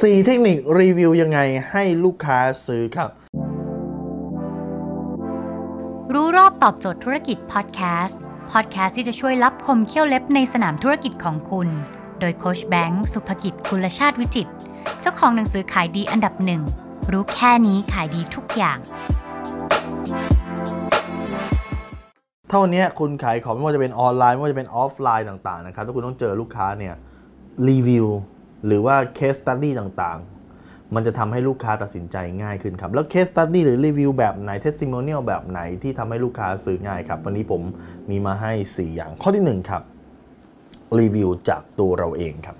4 เทคนิครีวิวยังไงให้ลูกค้าซื้อครับ รู้รอบตอบโจทย์ธุรกิจพอดแคสต์พอดแคสต์ที่จะช่วยลับคมเขี้ยวเล็บในสนามธุรกิจของคุณ โดยโคชแบงค์สุภกิจคุลชาติวิจิตรเจ้าของหนังสือขายดีอันดับหนึ่ง รู้แค่นี้ขายดีทุกอย่างถ้าวันนี้คุณขายของไม่ว่าจะเป็นออนไลน์ไม่ว่าจะเป็นออฟไลน์ต่างๆนะครับถ้าคุณต้องเจอลูกค้าเนี่ยรีวิว หรือว่า case study ต่างๆ มันจะทำให้ลูกค้าตัดสินใจง่ายขึ้นครับ แล้ว case study หรือรีวิวแบบไหน testimonial แบบไหนที่ทำให้ลูกค้าซื้อง่ายครับ วันนี้ผมมีมาให้ 4 อย่างข้อที่ 1 ครับรีวิวจากตัวเราเองครับ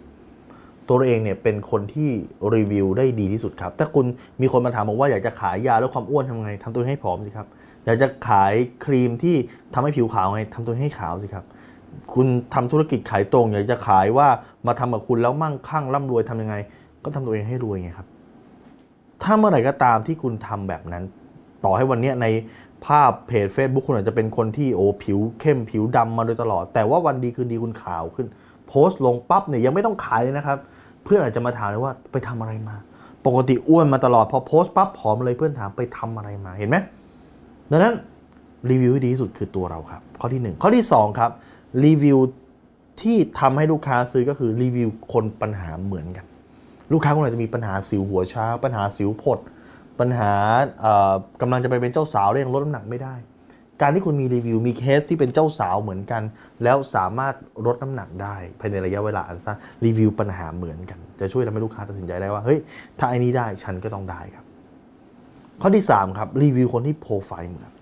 ตัวเราเองเนี่ยเป็นคนที่รีวิวได้ดีที่สุดครับ ถ้าคุณมีคนมาถามผมว่าอยากจะขายยาลดความอ้วนทำไงทำตัวให้ผอมสิครับอยากจะขายครีมที่ทำให้ผิวขาวไงทำตัวให้ขาวสิครับ คุณทำธุรกิจขายตรง อยากจะขายว่ามาทำกับคุณแล้วมั่งคั่งร่ำรวยทำยังไง ก็ทำตัวเองให้รวยไงครับ ถ้าเมื่อไหร่ก็ตามที่คุณทำแบบนั้น ต่อให้วันเนี้ยในภาพเพจ Facebook คุณอาจจะเป็นคนที่โอ้ผิวเข้มผิวดำมาโดยตลอด แต่ว่าวันดีคืนดีคุณขาวขึ้น โพสต์ลงปั๊บเนี่ยยังไม่ต้องขายเลยนะครับ เพื่อนอาจจะมาถามเลยว่าไปทำอะไรมา ปกติอ้วนมาตลอดพอโพสต์ปั๊บผอมเลยเพื่อนถามไปทำอะไรมาเห็นไหมดังนั้นรีวิวที่ดีที่สุดคือตัวเราครับ ข้อที่ 1 ข้อที่ 2 ครับ รีวิวที่ทำให้ลูกค้าซื้อก็คือรีวิวคนปัญหาเหมือนกัน ลูกค้าคนไหนจะมีปัญหาสิวหัวช้า ปัญหาสิวผด ปัญหาเอ่อกำลังจะไปเป็นเจ้าสาวแล้วยังลดน้ำหนักไม่ได้ การที่คุณมีรีวิวมีเคสที่เป็นเจ้าสาวเหมือนกัน แล้วสามารถลดน้ำหนักได้ภายในระยะเวลาอันสั้นรีวิวปัญหาเหมือนกัน จะช่วยทำให้ลูกค้าตัดสินใจได้ว่าเฮ้ยถ้าไอ้นี้ได้ฉันก็ต้องได้ครับ ข้อที่3ครับรีวิวคนที่โปรไฟล์เหมือน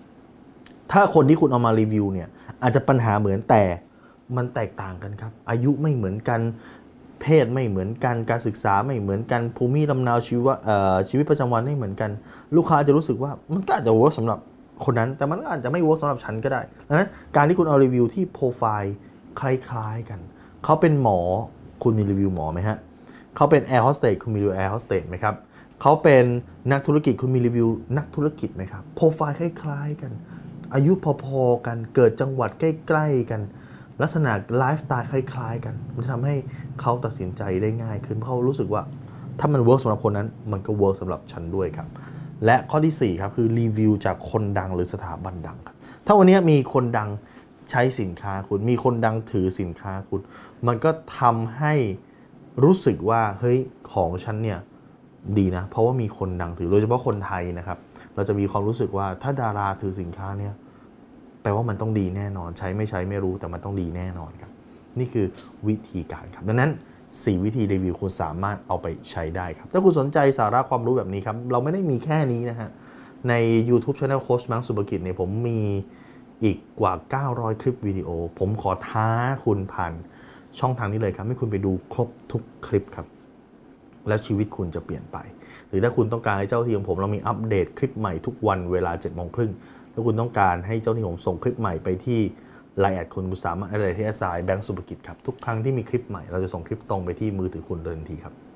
ถ้าคนที่คุณเอามารีวิวเนี่ย อาจจะปัญหาเหมือนแต่มันแตกต่างกันครับ อายุไม่เหมือนกันเพศไม่เหมือนกันการศึกษาไม่เหมือนกันภูมิลำเนาชีวะชีวิตประจำวันไม่เหมือนกัน ลูกค้าจะรู้สึกว่ามันก็อาจจะ work สำหรับคนนั้น แต่มันก็อาจจะไม่ work สำหรับฉันก็ได้ดังนั้นการที่คุณเอารีวิวที่โปรไฟล์คล้ายๆกัน เขาเป็นหมอคุณมีรีวิวหมอไหมฮะเขาเป็นแอร์โฮสเตสคุณมีรีวิวแอร์โฮสเตสไหมครับเขาเป็นนักธุรกิจคุณมีรีวิวนักธุรกิจไหมครับโปรไฟล์คล้าย ๆ กัน อายุพอๆกันเกิดจังหวัดใกล้ ๆ กัน ลักษณะไลฟ์สไตล์คล้าย ๆ กัน มันจะทำให้เขาตัดสินใจได้ง่ายขึ้นเพราะเขารู้สึกว่าถ้ามัน work สำหรับคนนั้น มันก็ work สำหรับฉันด้วยครับ และข้อที่ 4 ครับ คือรีวิวจากคนดังหรือสถาบันดังครับถ้าวันนี้มีคนดังใช้สินค้าคุณ มีคนดังถือสินค้าคุณ มันก็ทำให้รู้สึกว่าเฮ้ยของฉันเนี่ย ดีนะ เพราะว่ามีคนดังถือโดยเฉพาะคนไทยนะครับ เราจะมีความรู้สึกว่าถ้าดาราถือสินค้าเนี่ยแปลว่ามันต้องดีแน่นอน ใช้ไม่ใช้ไม่รู้แต่มันต้องดีแน่นอนครับ นี่คือวิธีการครับ ดังนั้น 4 วิธีรีวิวคุณสามารถเอาไปใช้ได้ครับ ถ้าคุณสนใจสาระความรู้แบบนี้ครับ เราไม่ได้มีแค่นี้นะฮะ ใน YouTube Channel โค้ชมังสุภกิจเนี่ยผมมีอีกกว่า 900 คลิปวิดีโอ ผมขอท้าคุณผ่านช่องทางนี้เลยครับ ให้คุณไปดูครบทุกคลิปครับ แล้วชีวิตคุณจะเปลี่ยนไป หรือถ้าคุณต้องการให้เจ้าที่ของผมเรามีอัปเดตคลิปใหม่ทุกวันเวลา7จ็ดโมงครึ่งถ้าคุณต้องการให้เจ้าที่ผมส่งคลิปใหม่ไปที่ไลน์แอดคุณคุณสามารถอะไรที่แอสไซแบงก์สุภกิจครับทุกครั้งที่มีคลิปใหม่เราจะส่งคลิปตรงไปที่มือถือคุณเลยทันทีครับ